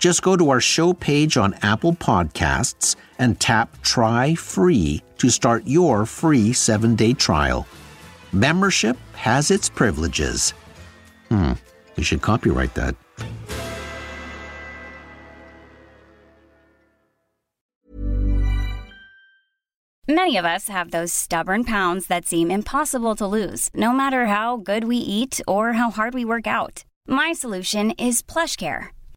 Just go to our show page on Apple Podcasts and tap Try Free to start your free seven day trial. Membership has its privileges. Hmm, you should copyright that. Many of us have those stubborn pounds that seem impossible to lose, no matter how good we eat or how hard we work out. My solution is PlushCare.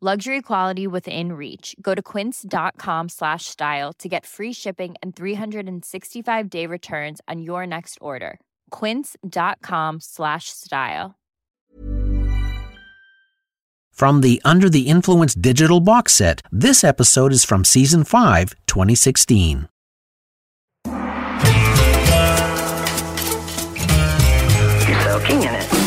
Luxury quality within reach. Go to quince.com slash style to get free shipping and 365-day returns on your next order. quince.com slash style. From the Under the Influence digital box set, this episode is from Season 5, 2016. You're soaking in it.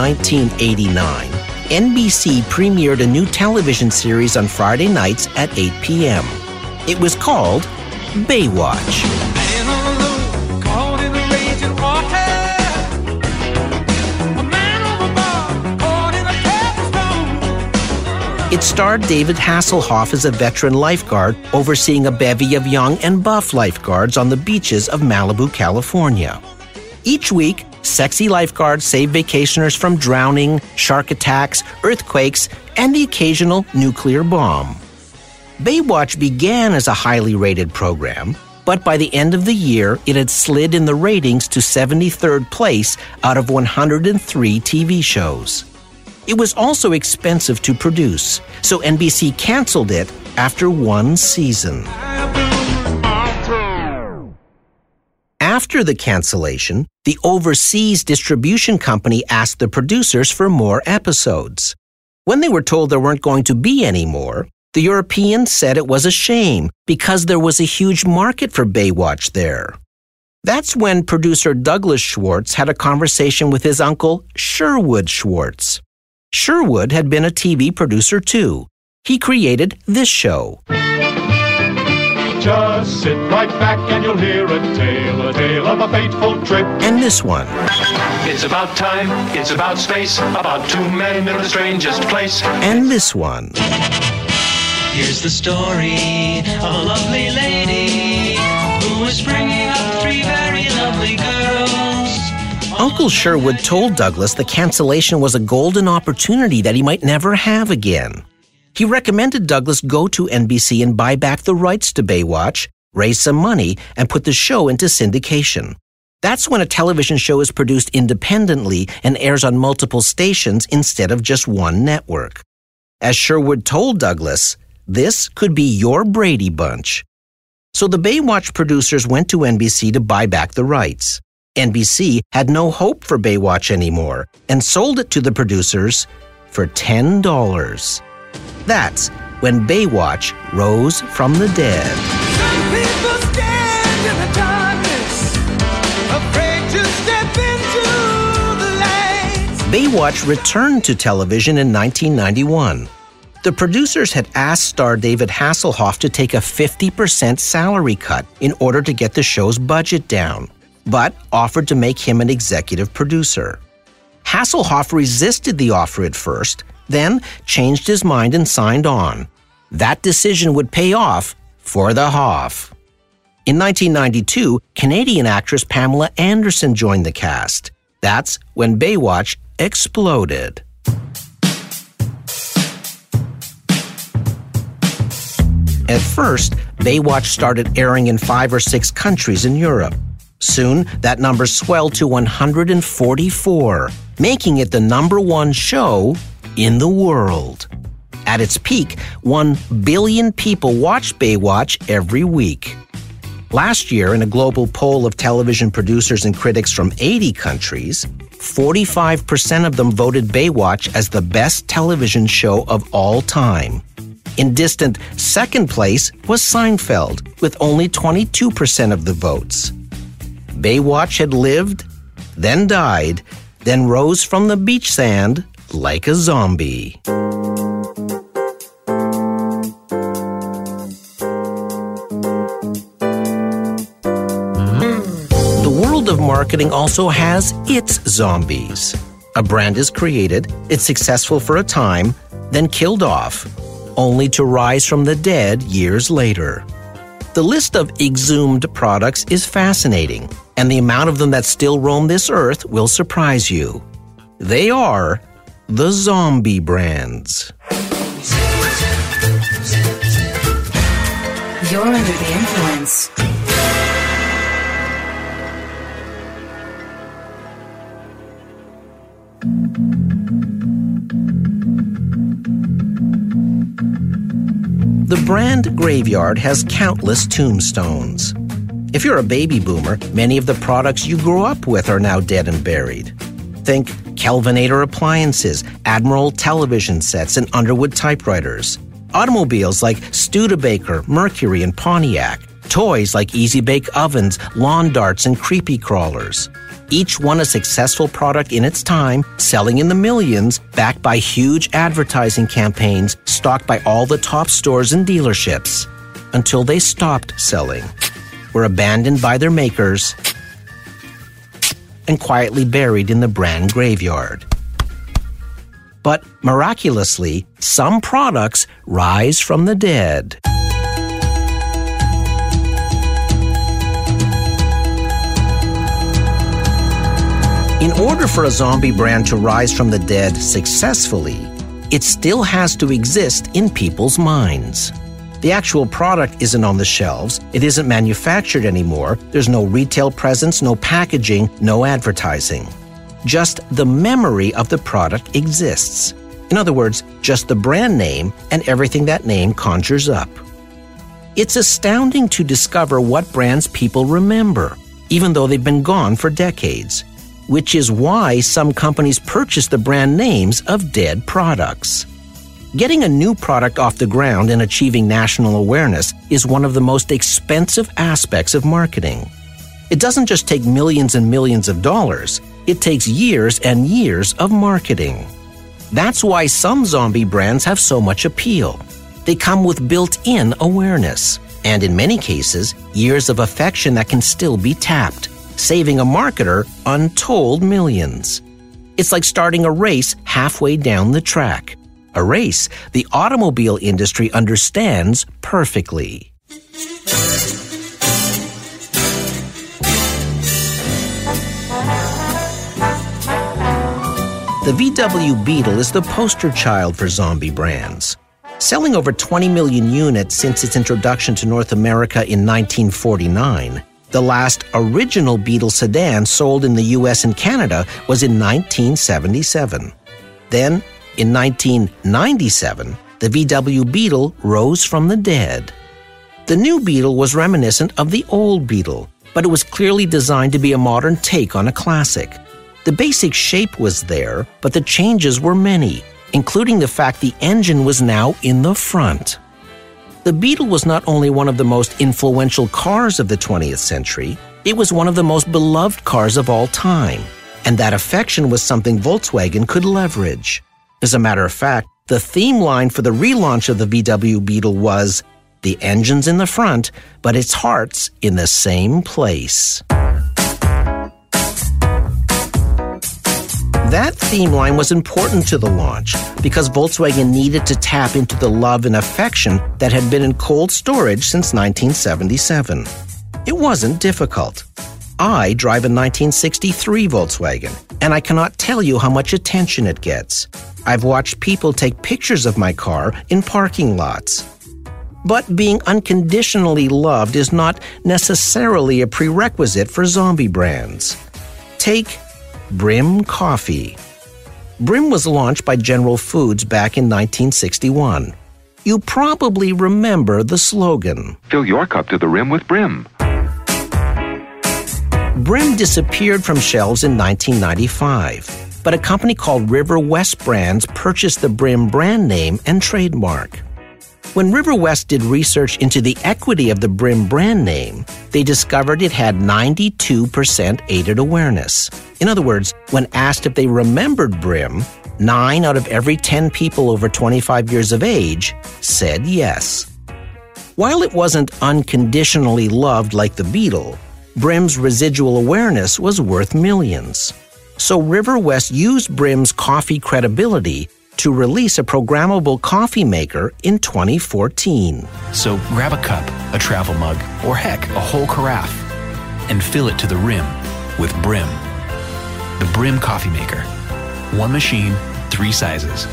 1989, NBC premiered a new television series on Friday nights at 8 p.m. It was called Baywatch. It starred David Hasselhoff as a veteran lifeguard overseeing a bevy of young and buff lifeguards on the beaches of Malibu, California. Each week, sexy lifeguards save vacationers from drowning, shark attacks, earthquakes, and the occasional nuclear bomb. Baywatch began as a highly rated program, but by the end of the year, it had slid in the ratings to 73rd place out of 103 TV shows. It was also expensive to produce, so NBC canceled it after one season. After the cancellation, the overseas distribution company asked the producers for more episodes. When they were told there weren't going to be any more, the Europeans said it was a shame because there was a huge market for Baywatch there. That's when producer Douglas Schwartz had a conversation with his uncle Sherwood Schwartz. Sherwood had been a TV producer too. He created this show. Just sit right back and you'll hear a tale, a tale of a fateful trip. And this one. It's about time, it's about space, about two men in the strangest place. And this one. Here's the story of a lovely lady who was bringing up three very lovely girls. Uncle Sherwood told Douglas the cancellation was a golden opportunity that he might never have again. He recommended Douglas go to NBC and buy back the rights to Baywatch, raise some money, and put the show into syndication. That's when a television show is produced independently and airs on multiple stations instead of just one network. As Sherwood told Douglas, this could be your Brady Bunch. So the Baywatch producers went to NBC to buy back the rights. NBC had no hope for Baywatch anymore and sold it to the producers for $10. That's when Baywatch rose from the dead. Baywatch returned to television in 1991. The producers had asked star David Hasselhoff to take a 50% salary cut in order to get the show's budget down, but offered to make him an executive producer. Hasselhoff resisted the offer at first, then changed his mind and signed on. That decision would pay off for the Hoff. In 1992, Canadian actress Pamela Anderson joined the cast. That's when Baywatch exploded. At first, Baywatch started airing in five or six countries in Europe. Soon, that number swelled to 144, making it the number one show in the world. At its peak, 1 billion people watched Baywatch every week. Last year, in a global poll of television producers and critics from 80 countries, 45% of them voted Baywatch as the best television show of all time. In distant second place was Seinfeld, with only 22% of the votes. Baywatch had lived, then died, then rose from the beach sand like a zombie. The world of marketing also has its zombies. A brand is created, it's successful for a time, then killed off, only to rise from the dead years later. The list of exhumed products is fascinating, and the amount of them that still roam this earth will surprise you. They are the zombie brands. You're under the influence. The brand Graveyard has countless tombstones. If you're a baby boomer, many of the products you grew up with are now dead and buried. Think Kelvinator appliances, Admiral television sets, and Underwood typewriters. Automobiles like Studebaker, Mercury, and Pontiac. Toys like Easy Bake ovens, lawn darts, and creepy crawlers. Each one a successful product in its time, selling in the millions, backed by huge advertising campaigns, stocked by all the top stores and dealerships. Until they stopped selling, were abandoned by their makers, and quietly buried in the brand graveyard. But miraculously, some products rise from the dead. In order for a zombie brand to rise from the dead successfully, it still has to exist in people's minds. The actual product isn't on the shelves, it isn't manufactured anymore, there's no retail presence, no packaging, no advertising. Just the memory of the product exists. In other words, just the brand name and everything that name conjures up. It's astounding to discover what brands people remember. even though they've been gone for decades, which is why some companies purchase the brand names of dead products. Getting a new product off the ground and achieving national awareness is one of the most expensive aspects of marketing. It doesn't just take millions and millions of dollars, it takes years and years of marketing. That's why some zombie brands have so much appeal. They come with built in awareness, and in many cases, years of affection that can still be tapped, saving a marketer untold millions. It's like starting a race halfway down the track. A race the automobile industry understands perfectly. The VW Beetle is the poster child for zombie brands. Selling over 20 million units since its introduction to North America in 1949, the last original Beetle sedan sold in the US and Canada was in 1977. Then, in 1997, the VW Beetle rose from the dead. The new Beetle was reminiscent of the old Beetle, but it was clearly designed to be a modern take on a classic. The basic shape was there, but the changes were many, including the fact the engine was now in the front. The Beetle was not only one of the most influential cars of the 20th century, it was one of the most beloved cars of all time, and that affection was something Volkswagen could leverage. As a matter of fact, the theme line for the relaunch of the VW Beetle was the engine's in the front, but its heart's in the same place. That theme line was important to the launch because Volkswagen needed to tap into the love and affection that had been in cold storage since 1977. It wasn't difficult. I drive a 1963 Volkswagen, and I cannot tell you how much attention it gets. I've watched people take pictures of my car in parking lots. But being unconditionally loved is not necessarily a prerequisite for zombie brands. Take Brim Coffee. Brim was launched by General Foods back in 1961. You probably remember the slogan. Fill your cup to the rim with Brim. Brim disappeared from shelves in 1995, but a company called River West Brands purchased the Brim brand name and trademark. When River West did research into the equity of the Brim brand name, they discovered it had 92% aided awareness. In other words, when asked if they remembered Brim, 9 out of every 10 people over 25 years of age said yes. While it wasn't unconditionally loved like the Beetle, Brim's residual awareness was worth millions. So River West used Brim's coffee credibility to release a programmable coffee maker in 2014. So grab a cup, a travel mug, or heck, a whole carafe, and fill it to the rim with Brim. The Brim Coffee Maker. One machine, three sizes.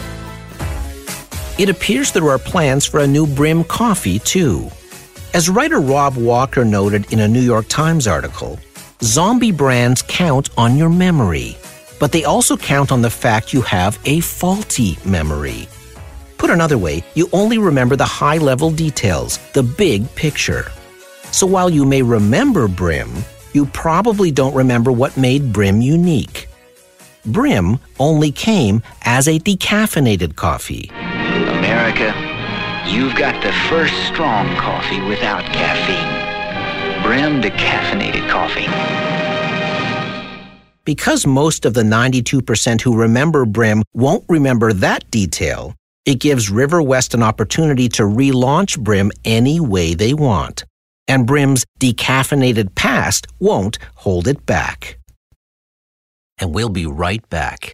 It appears there are plans for a new Brim coffee, too. As writer Rob Walker noted in a New York Times article, zombie brands count on your memory, but they also count on the fact you have a faulty memory. Put another way, you only remember the high level details, the big picture. So while you may remember Brim, you probably don't remember what made Brim unique. Brim only came as a decaffeinated coffee. America, you've got the first strong coffee without caffeine. Brim decaffeinated coffee. Because most of the 92% who remember Brim won't remember that detail, it gives River West an opportunity to relaunch Brim any way they want. And Brim's decaffeinated past won't hold it back. And we'll be right back.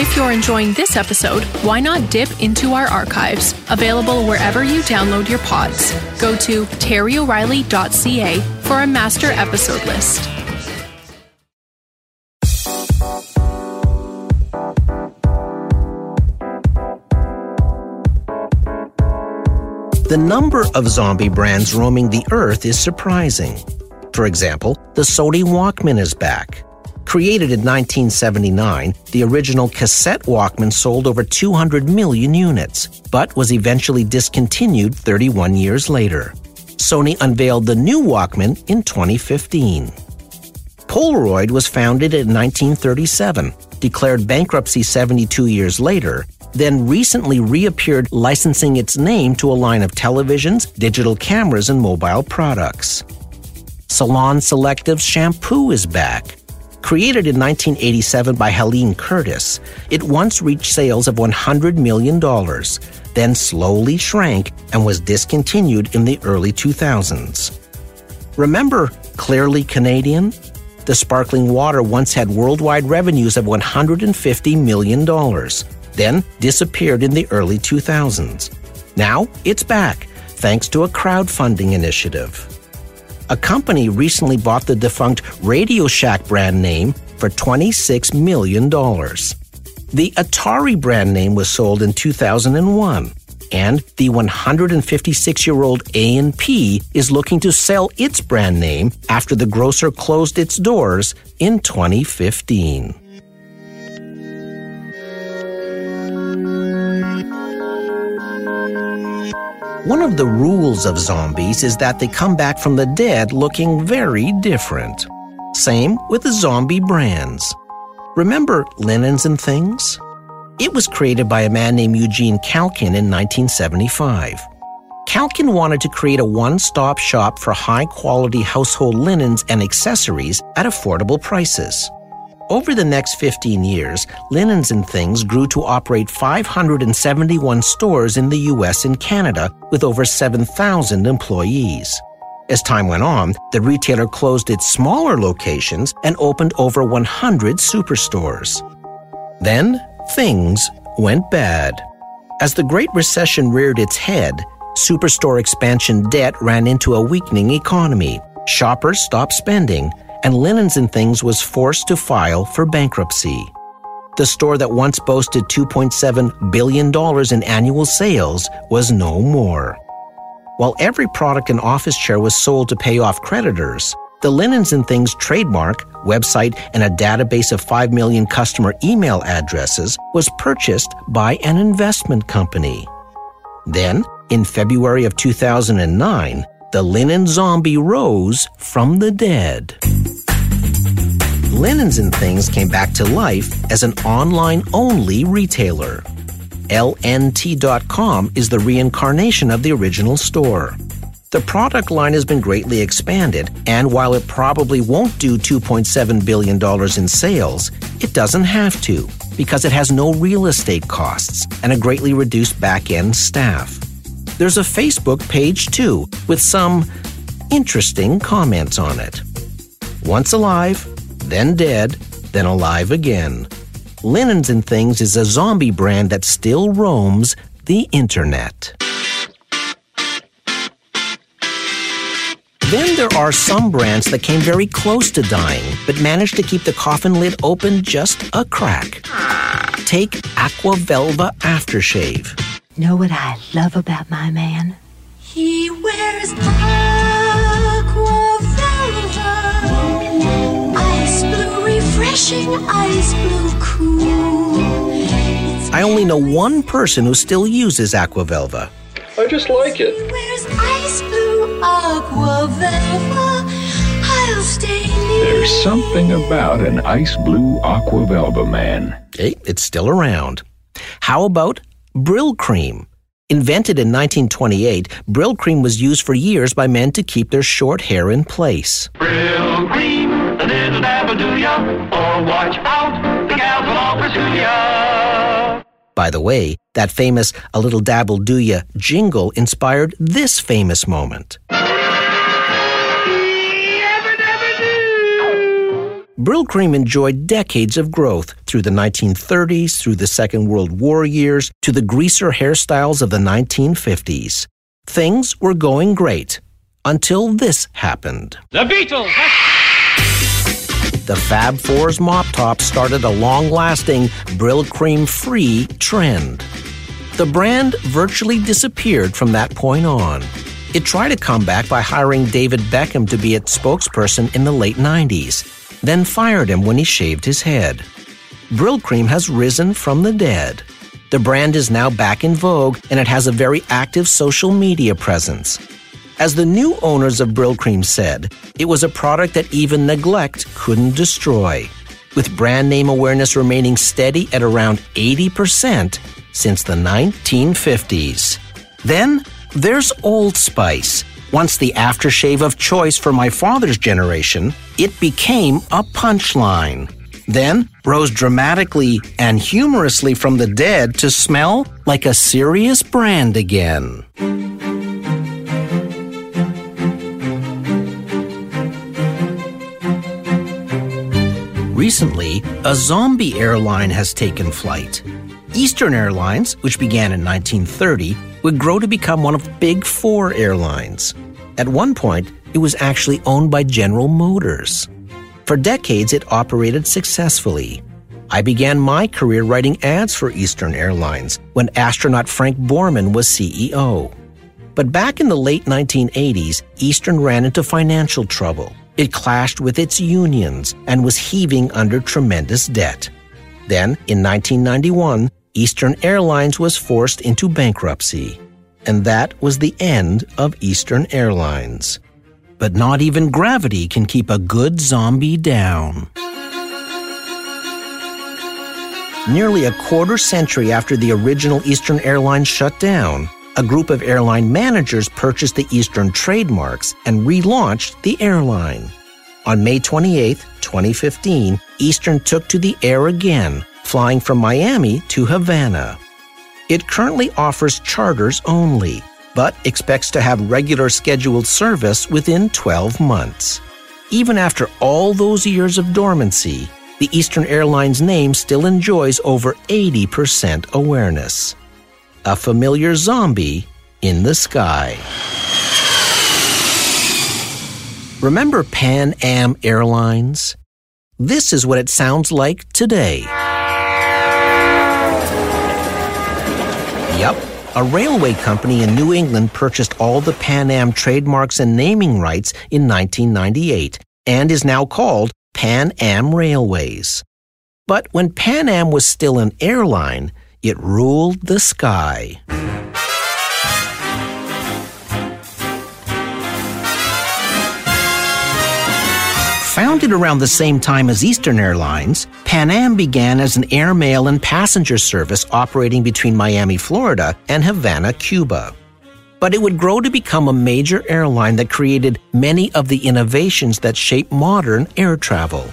If you're enjoying this episode, why not dip into our archives, available wherever you download your pods. Go to terryoreilly.ca for a master episode list. The number of zombie brands roaming the earth is surprising. For example, the Sony Walkman is back. Created in 1979, the original cassette Walkman sold over 200 million units, but was eventually discontinued 31 years later. Sony unveiled the new Walkman in 2015. Polaroid was founded in 1937, declared bankruptcy 72 years later, then recently reappeared licensing its name to a line of televisions, digital cameras, and mobile products. Salon Selective Shampoo is back. Created in 1987 by Helene Curtis, it once reached sales of $100 million, then slowly shrank and was discontinued in the early 2000s. Remember Clearly Canadian? The sparkling water once had worldwide revenues of $150 million, then disappeared in the early 2000s. Now it's back, thanks to a crowdfunding initiative. A company recently bought the defunct Radio Shack brand name for $26 million. The Atari brand name was sold in 2001, and the 156-year-old A&P is looking to sell its brand name after the grocer closed its doors in 2015. One of the rules of zombies is that they come back from the dead looking very different. Same with the zombie brands. Remember Linens and Things? It was created by a man named Eugene Kalkin in 1975. Kalkin wanted to create a one stop shop for high quality household linens and accessories at affordable prices. Over the next 15 years, Linens and Things grew to operate 571 stores in the US and Canada with over 7,000 employees. As time went on, the retailer closed its smaller locations and opened over 100 superstores. Then, things went bad. As the Great Recession reared its head, superstore expansion debt ran into a weakening economy. Shoppers stopped spending, and Linens and Things was forced to file for bankruptcy. The store that once boasted $2.7 billion in annual sales was no more. While every product and office chair was sold to pay off creditors, the Linens and Things trademark, website, and a database of 5 million customer email addresses was purchased by an investment company. Then, in February of 2009, the linen zombie rose from the dead. Linens and Things came back to life as an online only retailer. LNT.com is the reincarnation of the original store. The product line has been greatly expanded, and while it probably won't do $2.7 billion in sales, it doesn't have to because it has no real estate costs and a greatly reduced back end staff. There's a Facebook page too, with some interesting comments on it. Once alive, then dead, then alive again. Linens and Things is a zombie brand that still roams the internet. Then there are some brands that came very close to dying, but managed to keep the coffin lid open just a crack. Take Aqua Velva Aftershave. Know what I love about my man? He wears aqua velva, ice blue, refreshing, ice blue, cool. I only know one person who still uses Aqua Velva. I just like it. Wears ice blue, aqua velva. I'll stay near. There's something about an ice blue aqua velva man. Hey, it's still around. How about Brylcreem? Invented in 1928, Brylcreem was used for years by men to keep their short hair in place. Brylcreem, a little dabble do ya, or watch out, the gals will all pursue ya. By the way, that famous A Little Dabble Do Ya jingle inspired this famous moment. Brylcreem enjoyed decades of growth through the 1930s, through the Second World War years, to the greaser hairstyles of the 1950s. Things were going great until this happened. The Beatles! The Fab Four's mop top started a long lasting Brylcreem free trend. The brand virtually disappeared from that point on. It tried to come back by hiring David Beckham to be its spokesperson in the late 90s, then fired him when he shaved his head. Brylcreem has risen from the dead. The brand is now back in vogue and it has a very active social media presence. As the new owners of Brylcreem said, it was a product that even neglect couldn't destroy, with brand name awareness remaining steady at around 80% since the 1950s. Then there's Old Spice. Once the aftershave of choice for my father's generation, it became a punchline. Then rose dramatically and humorously from the dead to smell like a serious brand again. Recently, a zombie airline has taken flight. Eastern Airlines, which began in 1930, would grow to become one of the Big Four airlines. At one point, it was actually owned by General Motors. For decades, it operated successfully. I began my career writing ads for Eastern Airlines when astronaut Frank Borman was CEO. But back in the late 1980s, Eastern ran into financial trouble. It clashed with its unions and was heaving under tremendous debt. Then, in 1991, Eastern Airlines was forced into bankruptcy. And that was the end of Eastern Airlines. But not even gravity can keep a good zombie down. Nearly a quarter century after the original Eastern Airlines shut down, a group of airline managers purchased the Eastern trademarks and relaunched the airline. On May 28, 2015, Eastern took to the air again, flying from Miami to Havana. It currently offers charters only, but expects to have regular scheduled service within 12 months. Even after all those years of dormancy, the Eastern Airlines name still enjoys over 80% awareness. A familiar zombie in the sky. Remember Pan Am Airlines? This is what it sounds like today. A railway company in New England purchased all the Pan Am trademarks and naming rights in 1998 and is now called Pan Am Railways. But when Pan Am was still an airline, it ruled the sky. Founded around the same time as Eastern Airlines, Pan Am began as an airmail and passenger service operating between Miami, Florida and Havana, Cuba. but it would grow to become a major airline that created many of the innovations that shape modern air travel.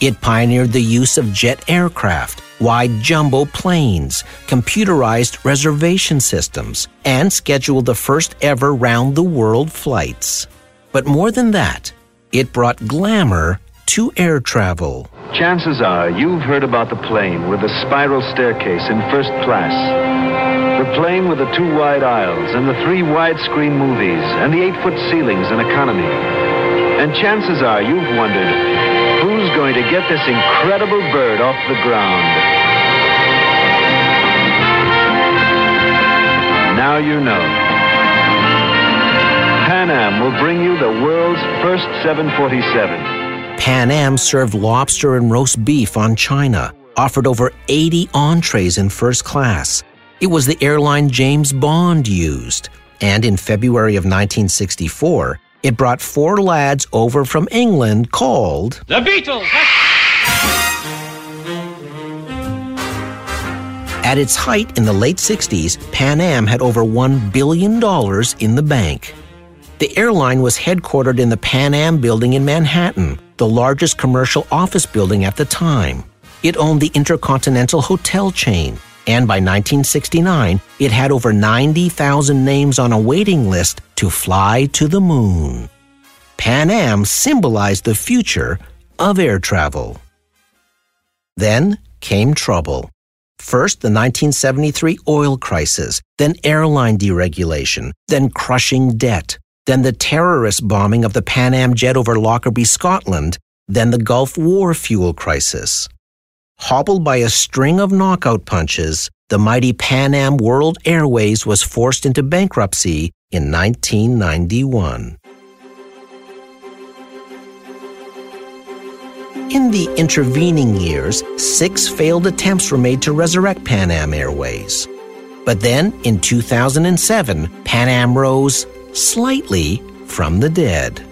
It pioneered the use of jet aircraft, wide jumbo planes, computerized reservation systems, and scheduled the first ever round the world flights. But more than that, it brought glamour to air travel. Chances are you've heard about the plane with the spiral staircase in first class. The plane with the two wide aisles and the three widescreen movies and the eight foot ceilings in economy. And chances are you've wondered who's going to get this incredible bird off the ground. Now you know. Pan Am will bring you the world's first 747. Pan Am served lobster and roast beef on China, offered over 80 entrees in first class. It was the airline James Bond used. And in February of 1964, it brought four lads over from England called The Beatles! At its height in the late 60s, Pan Am had over $1 billion in the bank. The airline was headquartered in the Pan Am building in Manhattan, the largest commercial office building at the time. It owned the Intercontinental Hotel chain, and by 1969, it had over 90,000 names on a waiting list to fly to the moon. Pan Am symbolized the future of air travel. Then came trouble. First, the 1973 oil crisis, then airline deregulation, then crushing debt, then the terrorist bombing of the Pan Am jet over Lockerbie, Scotland, then the Gulf War fuel crisis. Hobbled by a string of knockout punches, the mighty Pan Am World Airways was forced into bankruptcy in 1991. In the intervening years, six failed attempts were made to resurrect Pan Am Airways. But then, in 2007, Pan Am rose slightly from the dead.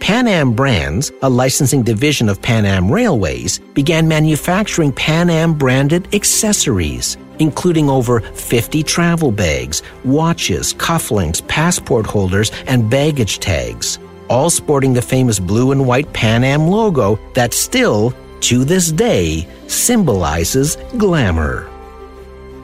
Pan Am Brands, a licensing division of Pan Am Railways, began manufacturing Pan Am branded accessories, including over 50 travel bags, watches, cufflinks, passport holders, and baggage tags, all sporting the famous blue and white Pan Am logo that still, to this day, symbolizes glamour.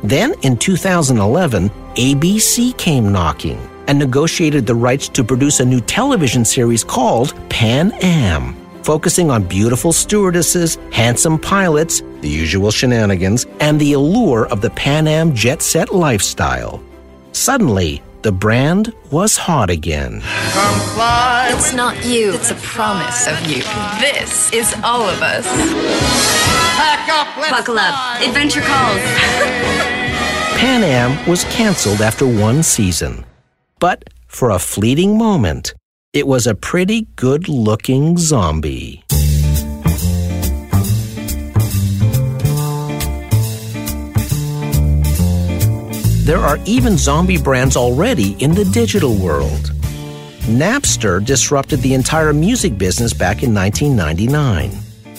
Then in 2011, ABC came knocking and negotiated the rights to produce a new television series called Pan Am, focusing on beautiful stewardesses, handsome pilots, the usual shenanigans, and the allure of the Pan Am jet set lifestyle. Suddenly, the brand was hot again. It's not you, it's a promise of you. This is all of us. Buckle up. Adventure calls. Pan Am was canceled after one season. But for a fleeting moment, it was a pretty good looking zombie. There are even zombie brands already in the digital world. Napster disrupted the entire music business back in 1999.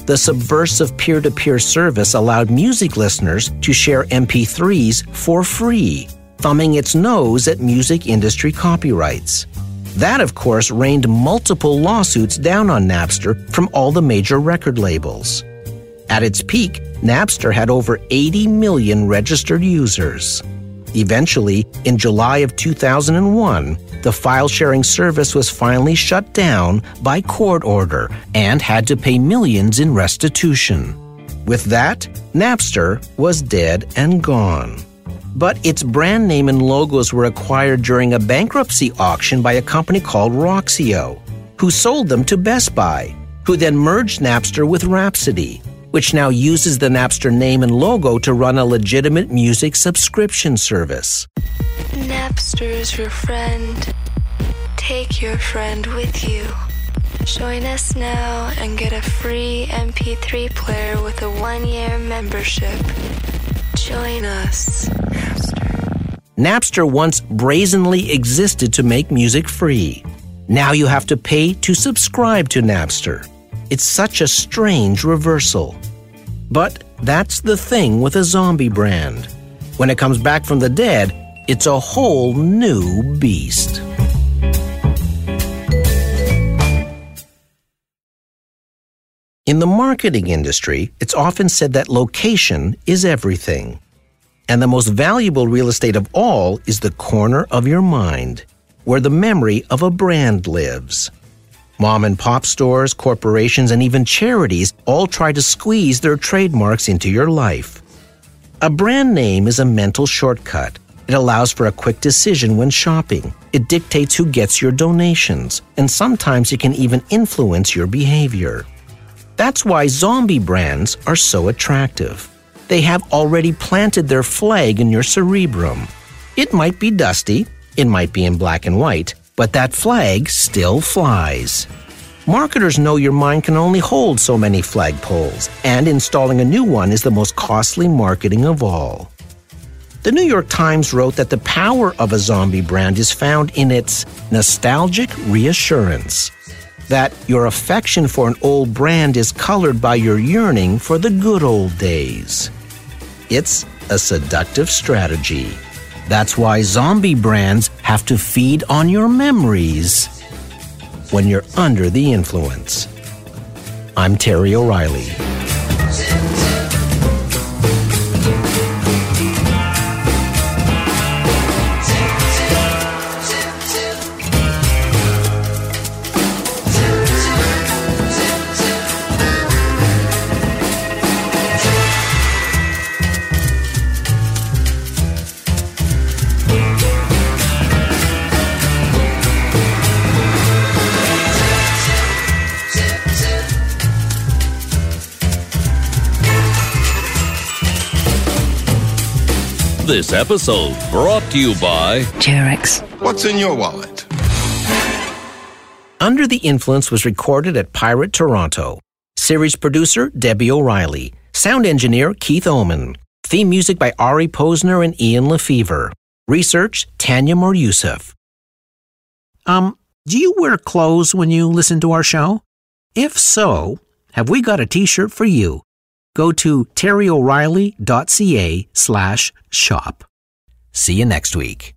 The subversive peer to peer service allowed music listeners to share MP3s for free, thumbing its nose at music industry copyrights. That, of course, rained multiple lawsuits down on Napster from all the major record labels. At its peak, Napster had over 80 million registered users. Eventually, in July of 2001, the file sharing service was finally shut down by court order and had to pay millions in restitution. With that, Napster was dead and gone. But its brand name and logos were acquired during a bankruptcy auction by a company called Roxio, who sold them to Best Buy, who then merged Napster with Rhapsody, which now uses the Napster name and logo to run a legitimate music subscription service. Napster's your friend. Take your friend with you. Join us now and get a free MP3 player with a one year membership. Join us. Napster once brazenly existed to make music free. Now you have to pay to subscribe to Napster. It's such a strange reversal. But that's the thing with a zombie brand. When it comes back from the dead, It's a whole new beast. In the marketing industry, it's often said that location is everything. And the most valuable real estate of all is the corner of your mind, where the memory of a brand lives. Mom and pop stores, corporations, and even charities all try to squeeze their trademarks into your life. A brand name is a mental shortcut. It allows for a quick decision when shopping. It dictates who gets your donations, and sometimes it can even influence your behavior. That's why zombie brands are so attractive. They have already planted their flag in your cerebrum. It might be dusty, it might be in black and white, but that flag still flies. Marketers know your mind can only hold so many flagpoles, and installing a new one is the most costly marketing of all. The New York Times wrote that the power of a zombie brand is found in its nostalgic reassurance. That your affection for an old brand is colored by your yearning for the good old days. It's a seductive strategy. That's why zombie brands have to feed on your memories when you're under the influence. I'm Terry O'Reilly. This episode brought to you by Cherex. What's in your wallet? Under the Influence was recorded at Pirate Toronto. Series producer Debbie O'Reilly. Sound engineer Keith Oman. Theme music by Ari Posner and Ian LeFeuvre. Research Tanya Moryoussef. Um, do you wear clothes when you listen to our show? If so, have we got a t-shirt for you? Go to terryoreilly.ca slash shop. See you next week.